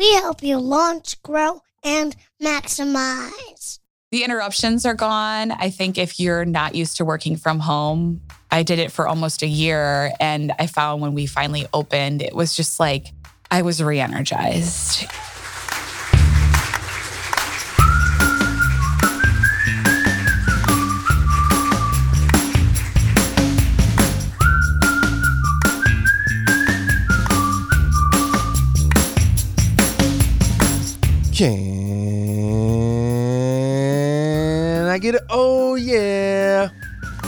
We help you launch, grow, and maximize. The interruptions are gone. I think if you're not used to working from home, I did it for almost a year. And I found when we finally opened, it was just like I was re energized. Can I get it? Oh, yeah.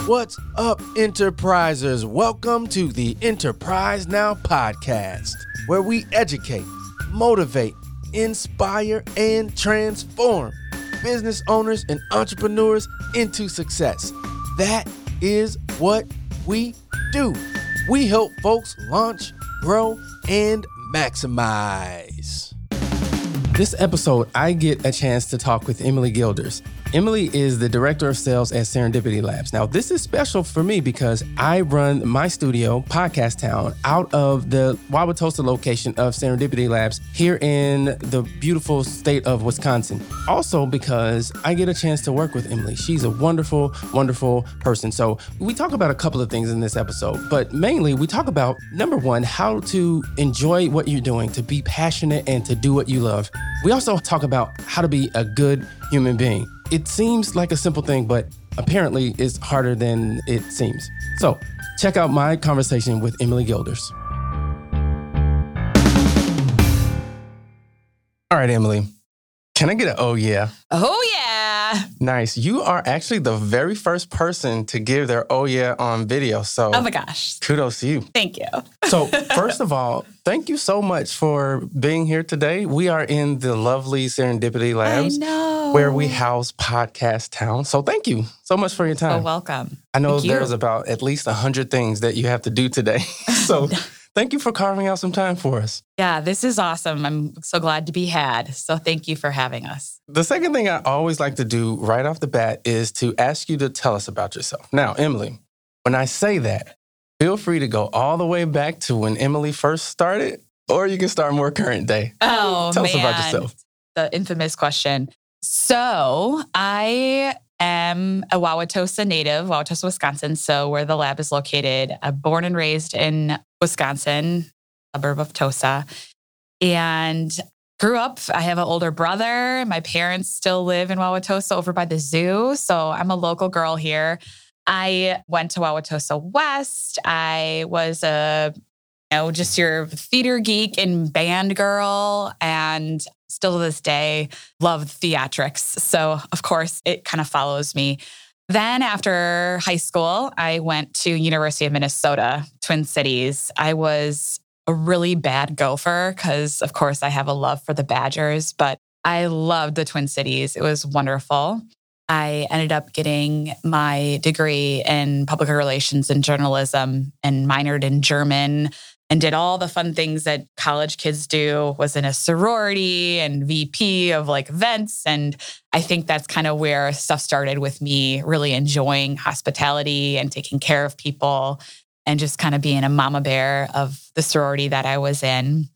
What's up, enterprisers? Welcome to the Enterprise Now podcast, where we educate, motivate, inspire, and transform business owners and entrepreneurs into success. That is what we do. We help folks launch, grow, and maximize. This episode, I get a chance to talk with Emily Gilders. Emily is the director of sales at Serendipity Labs. Now, this is special for me because I run my studio, Podcast Town, out of the Wauwatosa location of Serendipity Labs here in the beautiful state of Wisconsin. Also, because I get a chance to work with Emily. She's a wonderful, wonderful person. So, we talk about a couple of things in this episode, but mainly we talk about number one, how to enjoy what you're doing, to be passionate, and to do what you love. We also talk about how to be a good human being. It seems like a simple thing, but apparently it's harder than it seems. So, check out my conversation with Emily Gilders. All right, Emily. Can I get an oh yeah? Oh, yeah. Nice. You are actually the very first person to give their oh yeah on video. So Oh my gosh. kudos to you. Thank you. So, first of all, thank you so much for being here today. We are in the lovely Serendipity Labs where we house Podcast Town. So, thank you so much for your time. welcome. I know thank you. there's about at least 100 things that you have to do today. so, thank you for carving out some time for us. Yeah, this is awesome. I'm so glad to be had. So thank you for having us. The second thing I always like to do right off the bat is to ask you to tell us about yourself. Now, Emily, when I say that, feel free to go all the way back to when Emily first started, or you can start more current day. Oh, Tell man. us about yourself. The infamous question. So I am a Wauwatosa native, Wauwatosa, Wisconsin. So where the lab is located. I'm born and raised in Wisconsin, suburb of Tosa. And grew up. I have an older brother. My parents still live in Wauwatosa over by the zoo. So I'm a local girl here. I went to Wauwatosa West. I was a you know, just your theater geek and band girl, and still to this day love theatrics. So, of course, it kind of follows me. Then after high school, I went to University of Minnesota, Twin Cities. I was a really bad gopher because, of course, I have a love for the Badgers, but I loved the Twin Cities. It was wonderful. I ended up getting my degree in public relations and journalism and minored in German and did all the fun things that college kids do was in a sorority and vp of like events and i think that's kind of where stuff started with me really enjoying hospitality and taking care of people and just kind of being a mama bear of the sorority that i was in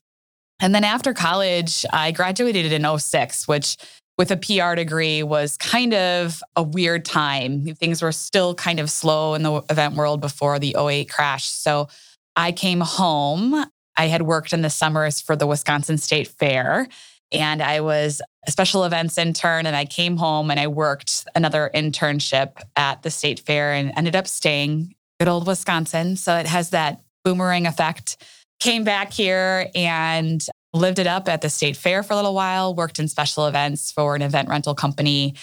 and then after college i graduated in 06 which with a PR degree was kind of a weird time. Things were still kind of slow in the event world before the 08 crash. So I came home. I had worked in the summers for the Wisconsin State Fair and I was a special events intern and I came home and I worked another internship at the state fair and ended up staying good old Wisconsin. So it has that boomerang effect. Came back here and lived it up at the state fair for a little while, worked in special events for an event rental company.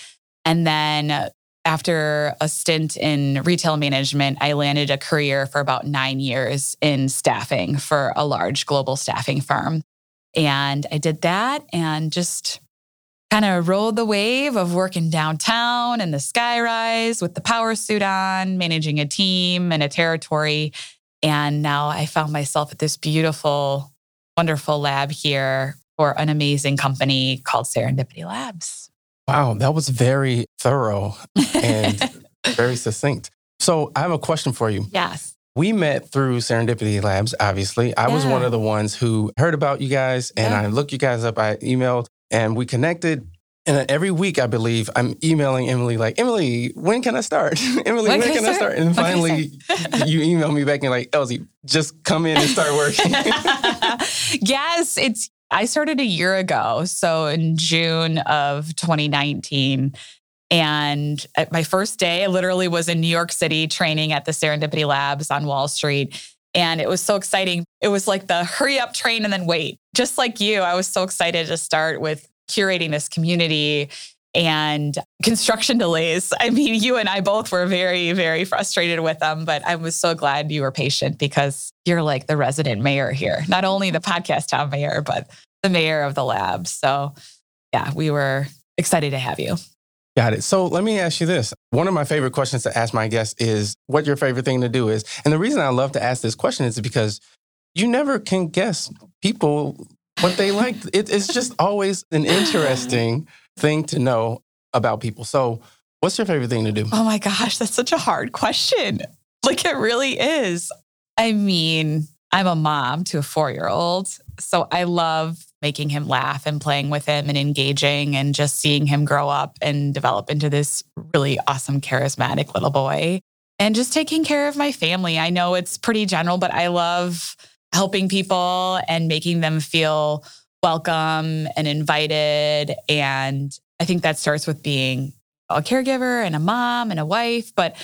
And then after a stint in retail management, I landed a career for about nine years in staffing for a large global staffing firm. And I did that and just kind of rode the wave of working downtown in the skyrise with the power suit on, managing a team and a territory. And now I found myself at this beautiful, wonderful lab here for an amazing company called Serendipity Labs. Wow, that was very thorough and very succinct. So I have a question for you. Yes. We met through Serendipity Labs, obviously. I was one of the ones who heard about you guys and Yeah. I looked you guys up. I emailed and we connected. And uh, every week, I believe, I'm emailing Emily, like, Emily, when can I start? Emily, when, can, I start? And When can I finally, you email me back and like, Elsie, just come in and start working. yes, it's I started a year ago, so in June of 2019. And at my first day, literally was in New York City training at the Serendipity Labs on Wall Street. And it was so exciting. It was like the hurry up train and then wait. Just like you, I was so excited to start with curating this community and construction delays. I mean, you and I both were very, very frustrated with them, but I was so glad you were patient because you're like the resident mayor here, not only the podcast town mayor, but the mayor of the lab. So, yeah, we were excited to have you. Got it. So let me ask you this. One of my favorite questions to ask my guests is what your favorite thing to do is. And the reason I love to ask this question is because you never can guess people what they like. It, it's just always an interesting thing to know about people. So, what's your favorite thing to do? Oh my gosh, that's such a hard question. Like it really is. I mean, I'm a mom to a four year old. So I love making him laugh and playing with him and engaging and just seeing him grow up and develop into this really awesome, charismatic little boy. And just taking care of my family. I know it's pretty general, but I love helping people and making them feel welcome and invited. And I think that starts with being a caregiver and a mom and a wife, but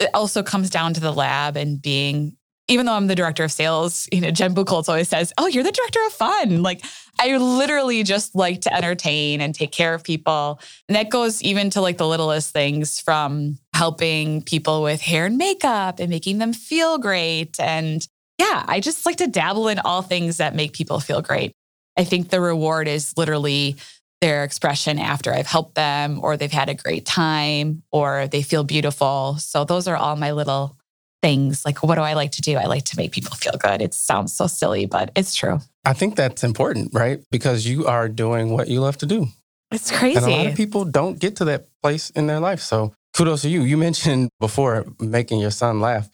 it also comes down to the lab and being, even though I'm the director of sales, you know, Jen Buchholz always says, Oh, you're the director of fun. Like I literally just like to entertain and take care of people. And that goes even to like the littlest things from helping people with hair and makeup and making them feel great. And yeah, I just like to dabble in all things that make people feel great. I think the reward is literally their expression after I've helped them or they've had a great time or they feel beautiful. So those are all my little things. Like what do I like to do? I like to make people feel good. It sounds so silly, but it's true. I think that's important, right? Because you are doing what you love to do. It's crazy. And a lot of people don't get to that place in their life. So kudos to you. You mentioned before making your son laugh.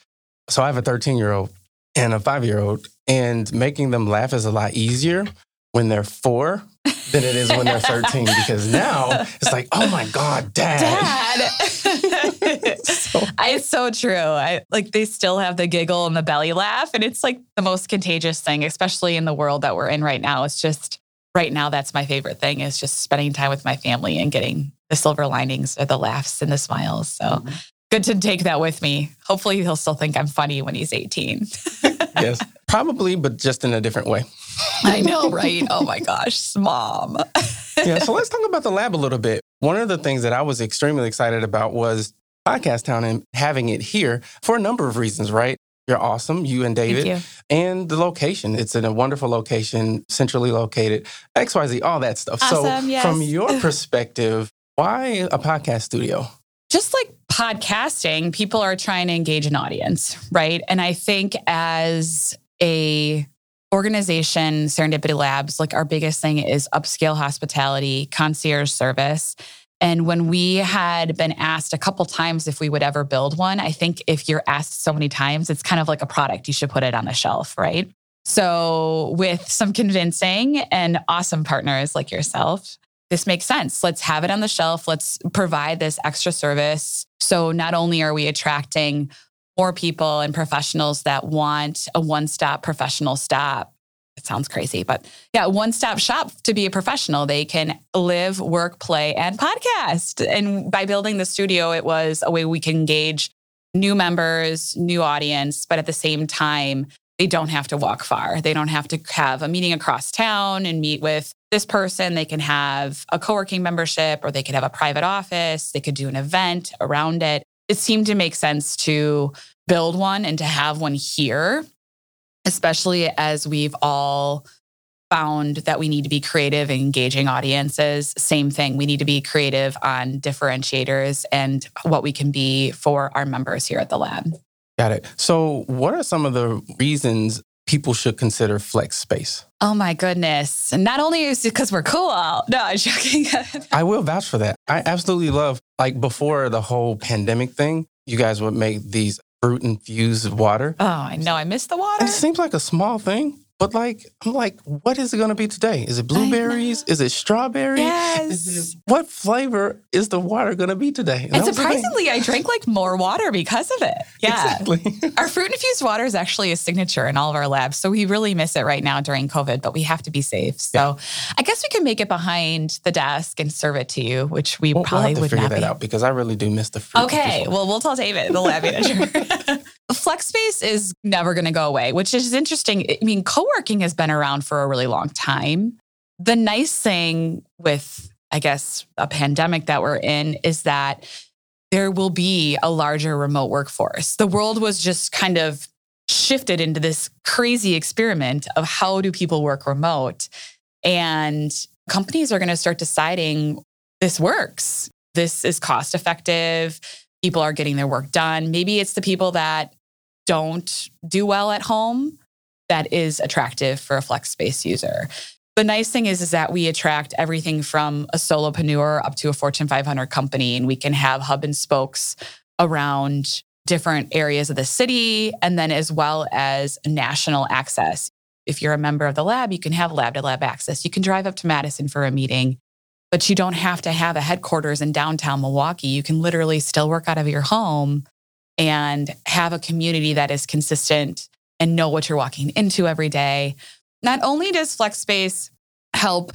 So I have a 13 year old and a five year old, and making them laugh is a lot easier when they're four than it is when they're 13 because now it's like, oh my God, dad. Dad. So- I, it's so true. I like they still have the giggle and the belly laugh, and it's like the most contagious thing, especially in the world that we're in right now. It's just right now that's my favorite thing is just spending time with my family and getting the silver linings or the laughs and the smiles. So mm-hmm. good to take that with me. Hopefully he'll still think I'm funny when he's 18. yes, probably, but just in a different way. I know, right? Oh my gosh, mom. yeah, so let's talk about the lab a little bit. One of the things that I was extremely excited about was Podcast Town and having it here for a number of reasons, right? You're awesome, you and David, you. and the location. It's in a wonderful location, centrally located, XYZ, all that stuff. so, yes. from your perspective, why a podcast studio? just like podcasting, people are trying to engage an audience, right? And I think as a organization, Serendipity Labs, like our biggest thing is upscale hospitality, concierge service. And when we had been asked a couple times if we would ever build one, I think if you're asked so many times, it's kind of like a product. You should put it on the shelf, right? So, with some convincing and awesome partners like yourself, this makes sense. Let's have it on the shelf. Let's provide this extra service. So not only are we attracting more people and professionals that want a one stop professional stop. It sounds crazy, but yeah, one stop shop to be a professional. They can live, work, play, and podcast. And by building the studio, it was a way we can engage new members, new audience, but at the same time, they don't have to walk far. They don't have to have a meeting across town and meet with this person. They can have a co working membership or they could have a private office. They could do an event around it. It seemed to make sense to build one and to have one here, especially as we've all found that we need to be creative and engaging audiences. Same thing. We need to be creative on differentiators and what we can be for our members here at the lab. Got it. So, what are some of the reasons people should consider flex space? Oh my goodness. And not only is it because we're cool. No, I'm joking. I will vouch for that. I absolutely love, like before the whole pandemic thing, you guys would make these fruit infused water. Oh, I know. I miss the water. It seems like a small thing, but like, I'm like, what is it going to be today? Is it blueberries? Is it strawberry? Yes. It, what flavor is the water going to be today? And, and surprisingly, I drank like more water because of it. Yeah. Exactly. our fruit infused water is actually a signature in all of our labs. So we really miss it right now during COVID, but we have to be safe. So yeah. I guess we can make it behind the desk and serve it to you, which we well, probably we'll would figure not that be. out because I really do miss the fruit. Okay. Well, we'll tell David, the lab manager. Flex space is never going to go away, which is interesting. I mean, co working has been around for a really long time. The nice thing with, I guess, a pandemic that we're in is that there will be a larger remote workforce. The world was just kind of shifted into this crazy experiment of how do people work remote? And companies are going to start deciding this works. This is cost effective people are getting their work done. Maybe it's the people that don't do well at home that is attractive for a flex space user. The nice thing is, is that we attract everything from a solopreneur up to a Fortune 500 company, and we can have hub and spokes around different areas of the city, and then as well as national access. If you're a member of the lab, you can have lab to lab access. You can drive up to Madison for a meeting but you don't have to have a headquarters in downtown Milwaukee. You can literally still work out of your home and have a community that is consistent and know what you're walking into every day. Not only does Flex Space help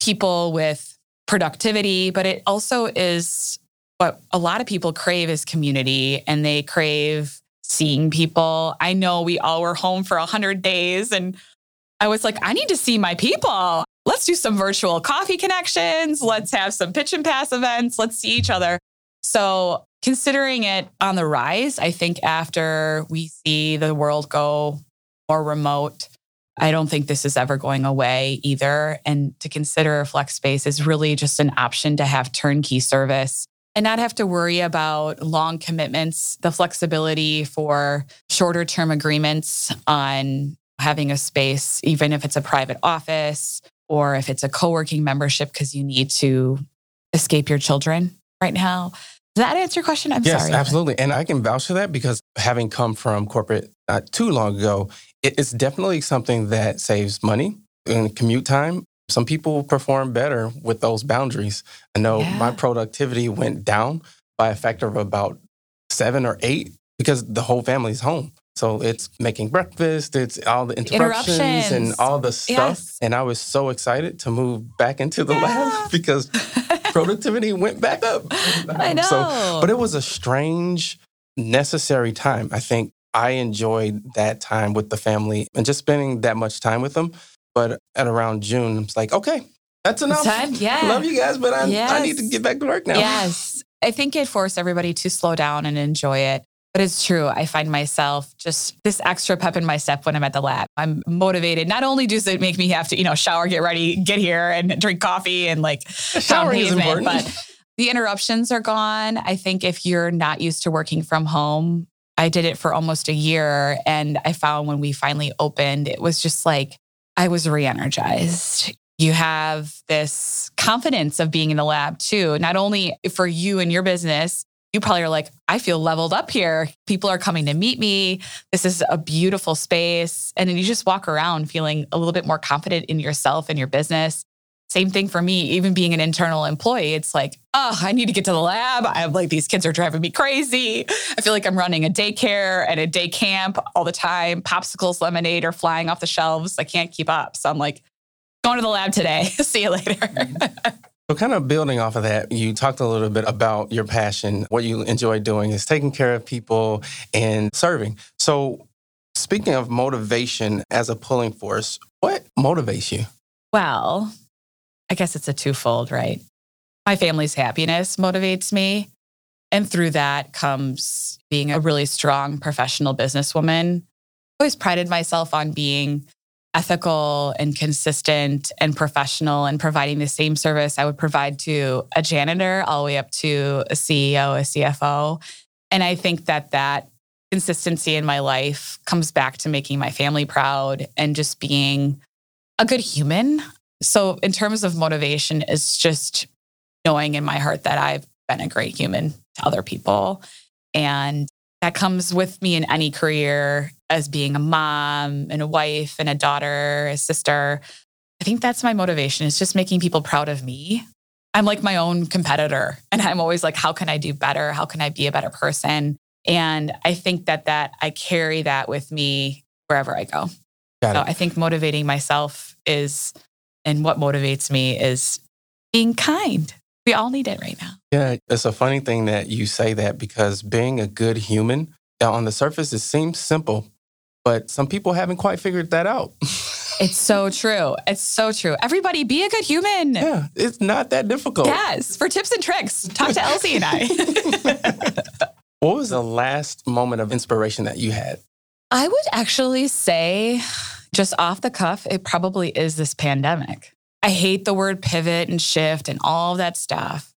people with productivity, but it also is what a lot of people crave is community and they crave seeing people. I know we all were home for 100 days and I was like, I need to see my people let's do some virtual coffee connections. Let's have some pitch and pass events. Let's see each other. So, considering it on the rise, I think after we see the world go more remote, I don't think this is ever going away either. And to consider a flex space is really just an option to have turnkey service and not have to worry about long commitments, the flexibility for shorter term agreements on having a space, even if it's a private office or if it's a co-working membership because you need to escape your children right now. Does that answer your question? I'm yes, sorry. Yes, absolutely. And I can vouch for that because having come from corporate not too long ago, it's definitely something that saves money and commute time. Some people perform better with those boundaries. I know yeah. my productivity went down by a factor of about seven or eight because the whole family's home. So it's making breakfast, it's all the interruptions, interruptions. and all the stuff. Yes. And I was so excited to move back into the yeah. lab because productivity went back up. I know. So, but it was a strange, necessary time. I think I enjoyed that time with the family and just spending that much time with them. But at around June, it's like, okay, that's enough. Time, yeah. Love you guys, but I, yes. I need to get back to work now. Yes. I think it forced everybody to slow down and enjoy it. But it's true. I find myself just this extra pep in my step when I'm at the lab. I'm motivated. Not only does it make me have to, you know, shower, get ready, get here and drink coffee and like showering is important. But the interruptions are gone. I think if you're not used to working from home, I did it for almost a year. And I found when we finally opened, it was just like I was re energized. You have this confidence of being in the lab too, not only for you and your business, you probably are like, I feel leveled up here. People are coming to meet me. This is a beautiful space. And then you just walk around feeling a little bit more confident in yourself and your business. Same thing for me, even being an internal employee. It's like, oh, I need to get to the lab. I'm like, these kids are driving me crazy. I feel like I'm running a daycare and a day camp all the time. Popsicles, lemonade are flying off the shelves. I can't keep up. So I'm like, going to the lab today. See you later. Mm-hmm. So, kind of building off of that, you talked a little bit about your passion. What you enjoy doing is taking care of people and serving. So, speaking of motivation as a pulling force, what motivates you? Well, I guess it's a twofold, right? My family's happiness motivates me. And through that comes being a really strong professional businesswoman. I always prided myself on being ethical and consistent and professional and providing the same service I would provide to a janitor all the way up to a CEO, a CFO. And I think that that consistency in my life comes back to making my family proud and just being a good human. So, in terms of motivation, it's just knowing in my heart that I've been a great human to other people. And that comes with me in any career as being a mom and a wife and a daughter, a sister. I think that's my motivation. It's just making people proud of me. I'm like my own competitor and I'm always like how can I do better? How can I be a better person? And I think that that I carry that with me wherever I go. Got so it. I think motivating myself is and what motivates me is being kind. We all need it right now. Yeah, it's a funny thing that you say that because being a good human, on the surface, it seems simple, but some people haven't quite figured that out. it's so true. It's so true. Everybody be a good human. Yeah, it's not that difficult. Yes. For tips and tricks, talk to Elsie and I. what was the last moment of inspiration that you had? I would actually say, just off the cuff, it probably is this pandemic. I hate the word pivot and shift and all of that stuff,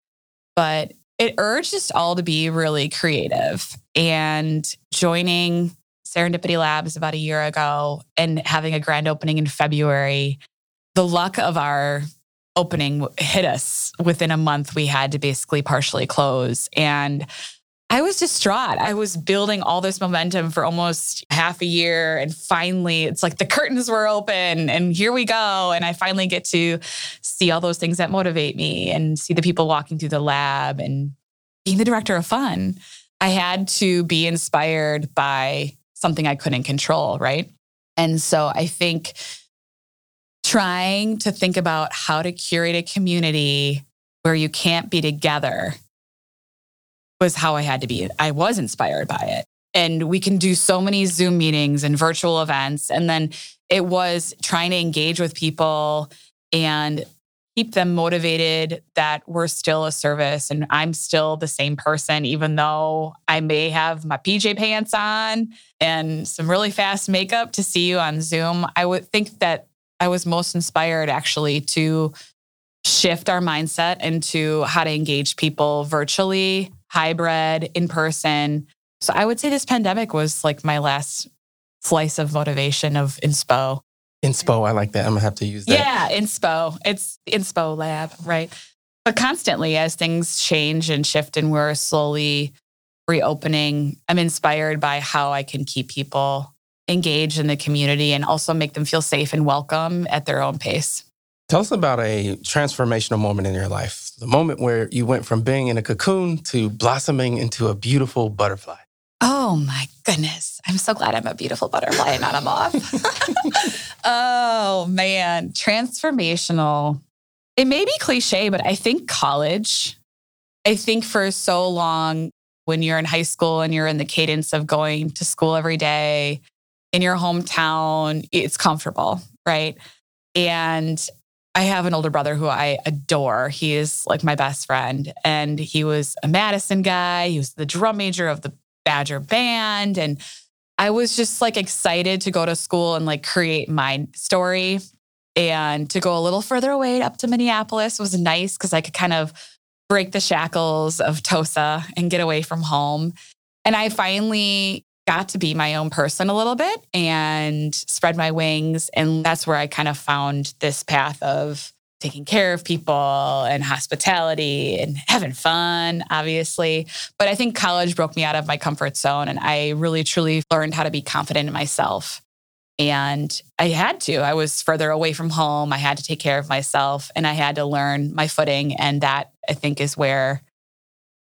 but it urged us all to be really creative and joining Serendipity Labs about a year ago and having a grand opening in February. The luck of our opening hit us within a month. We had to basically partially close. And I was distraught. I was building all this momentum for almost half a year. And finally, it's like the curtains were open and here we go. And I finally get to see all those things that motivate me and see the people walking through the lab and being the director of fun. I had to be inspired by something I couldn't control, right? And so I think trying to think about how to curate a community where you can't be together was how I had to be. I was inspired by it. And we can do so many Zoom meetings and virtual events. And then it was trying to engage with people and keep them motivated that we're still a service and I'm still the same person, even though I may have my PJ pants on and some really fast makeup to see you on Zoom. I would think that I was most inspired actually to shift our mindset into how to engage people virtually hybrid, in person. So I would say this pandemic was like my last slice of motivation of inspo. Inspo, I like that. I'm gonna have to use that. Yeah, inspo. It's inspo lab, right? But constantly as things change and shift and we're slowly reopening, I'm inspired by how I can keep people engaged in the community and also make them feel safe and welcome at their own pace. Tell us about a transformational moment in your life, the moment where you went from being in a cocoon to blossoming into a beautiful butterfly. Oh my goodness. I'm so glad I'm a beautiful butterfly and not a moth. oh man, transformational. It may be cliche, but I think college, I think for so long, when you're in high school and you're in the cadence of going to school every day in your hometown, it's comfortable, right? And I have an older brother who I adore. He is like my best friend. And he was a Madison guy. He was the drum major of the Badger band. And I was just like excited to go to school and like create my story. And to go a little further away up to Minneapolis was nice because I could kind of break the shackles of Tosa and get away from home. And I finally got to be my own person a little bit and spread my wings. And that's where I kind of found this path of taking care of people and hospitality and having fun, obviously. But I think college broke me out of my comfort zone and I really truly learned how to be confident in myself. And I had to. I was further away from home. I had to take care of myself and I had to learn my footing. And that I think is where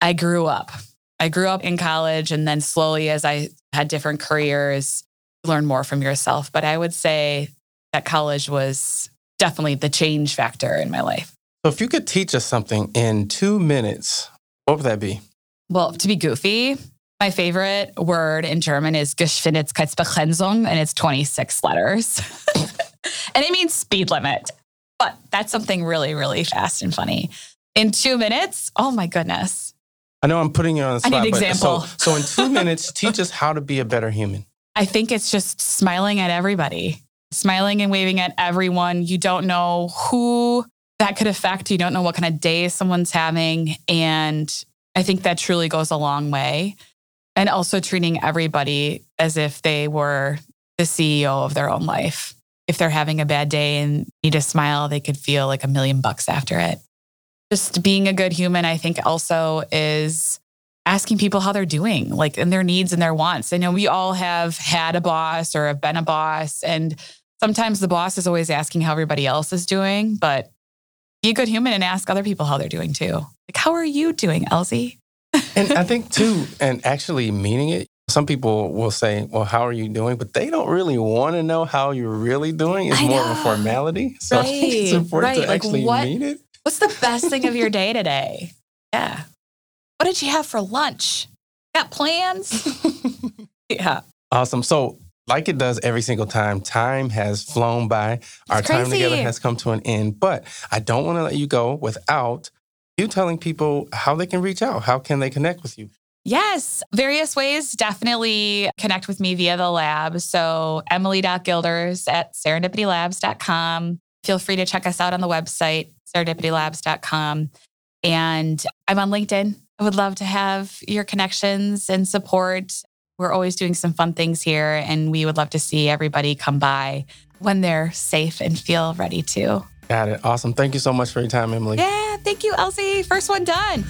I grew up. I grew up in college and then slowly as I had different careers, learn more from yourself. But I would say that college was definitely the change factor in my life. So if you could teach us something in two minutes, what would that be? Well, to be goofy, my favorite word in German is Geschwindigkeitsbegrenzung, and it's 26 letters. and it means speed limit. But that's something really, really fast and funny. In two minutes, oh my goodness. I know I'm putting you on the spot. I need an example. So, so in two minutes, teach us how to be a better human. I think it's just smiling at everybody smiling and waving at everyone. You don't know who that could affect. You don't know what kind of day someone's having. And I think that truly goes a long way. And also treating everybody as if they were the CEO of their own life. If they're having a bad day and need a smile, they could feel like a million bucks after it. Just being a good human, I think also is asking people how they're doing, like and their needs and their wants. I know we all have had a boss or have been a boss. And sometimes the boss is always asking how everybody else is doing, but be a good human and ask other people how they're doing too. Like, how are you doing, Elsie? and I think too, and actually meaning it, some people will say, Well, how are you doing? But they don't really want to know how you're really doing. It's more of a formality. So I think it's Right, important to. Like, actually what- mean it. What's the best thing of your day today? Yeah. What did you have for lunch? Got plans? yeah. Awesome. So, like it does every single time, time has flown by. Our time together has come to an end. But I don't want to let you go without you telling people how they can reach out. How can they connect with you? Yes, various ways. Definitely connect with me via the lab. So emily.gilders at serendipitylabs.com. Feel free to check us out on the website, serendipitylabs.com. And I'm on LinkedIn. I would love to have your connections and support. We're always doing some fun things here, and we would love to see everybody come by when they're safe and feel ready to. Got it. Awesome. Thank you so much for your time, Emily. Yeah, thank you, Elsie. First one done.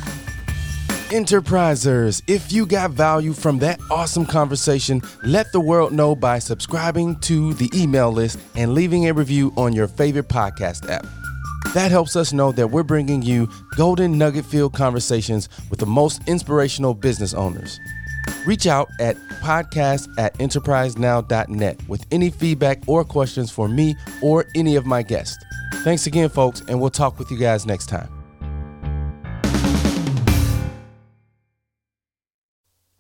Enterprisers, if you got value from that awesome conversation, let the world know by subscribing to the email list and leaving a review on your favorite podcast app. That helps us know that we're bringing you golden nugget filled conversations with the most inspirational business owners. Reach out at podcast at enterprisenow.net with any feedback or questions for me or any of my guests. Thanks again, folks, and we'll talk with you guys next time.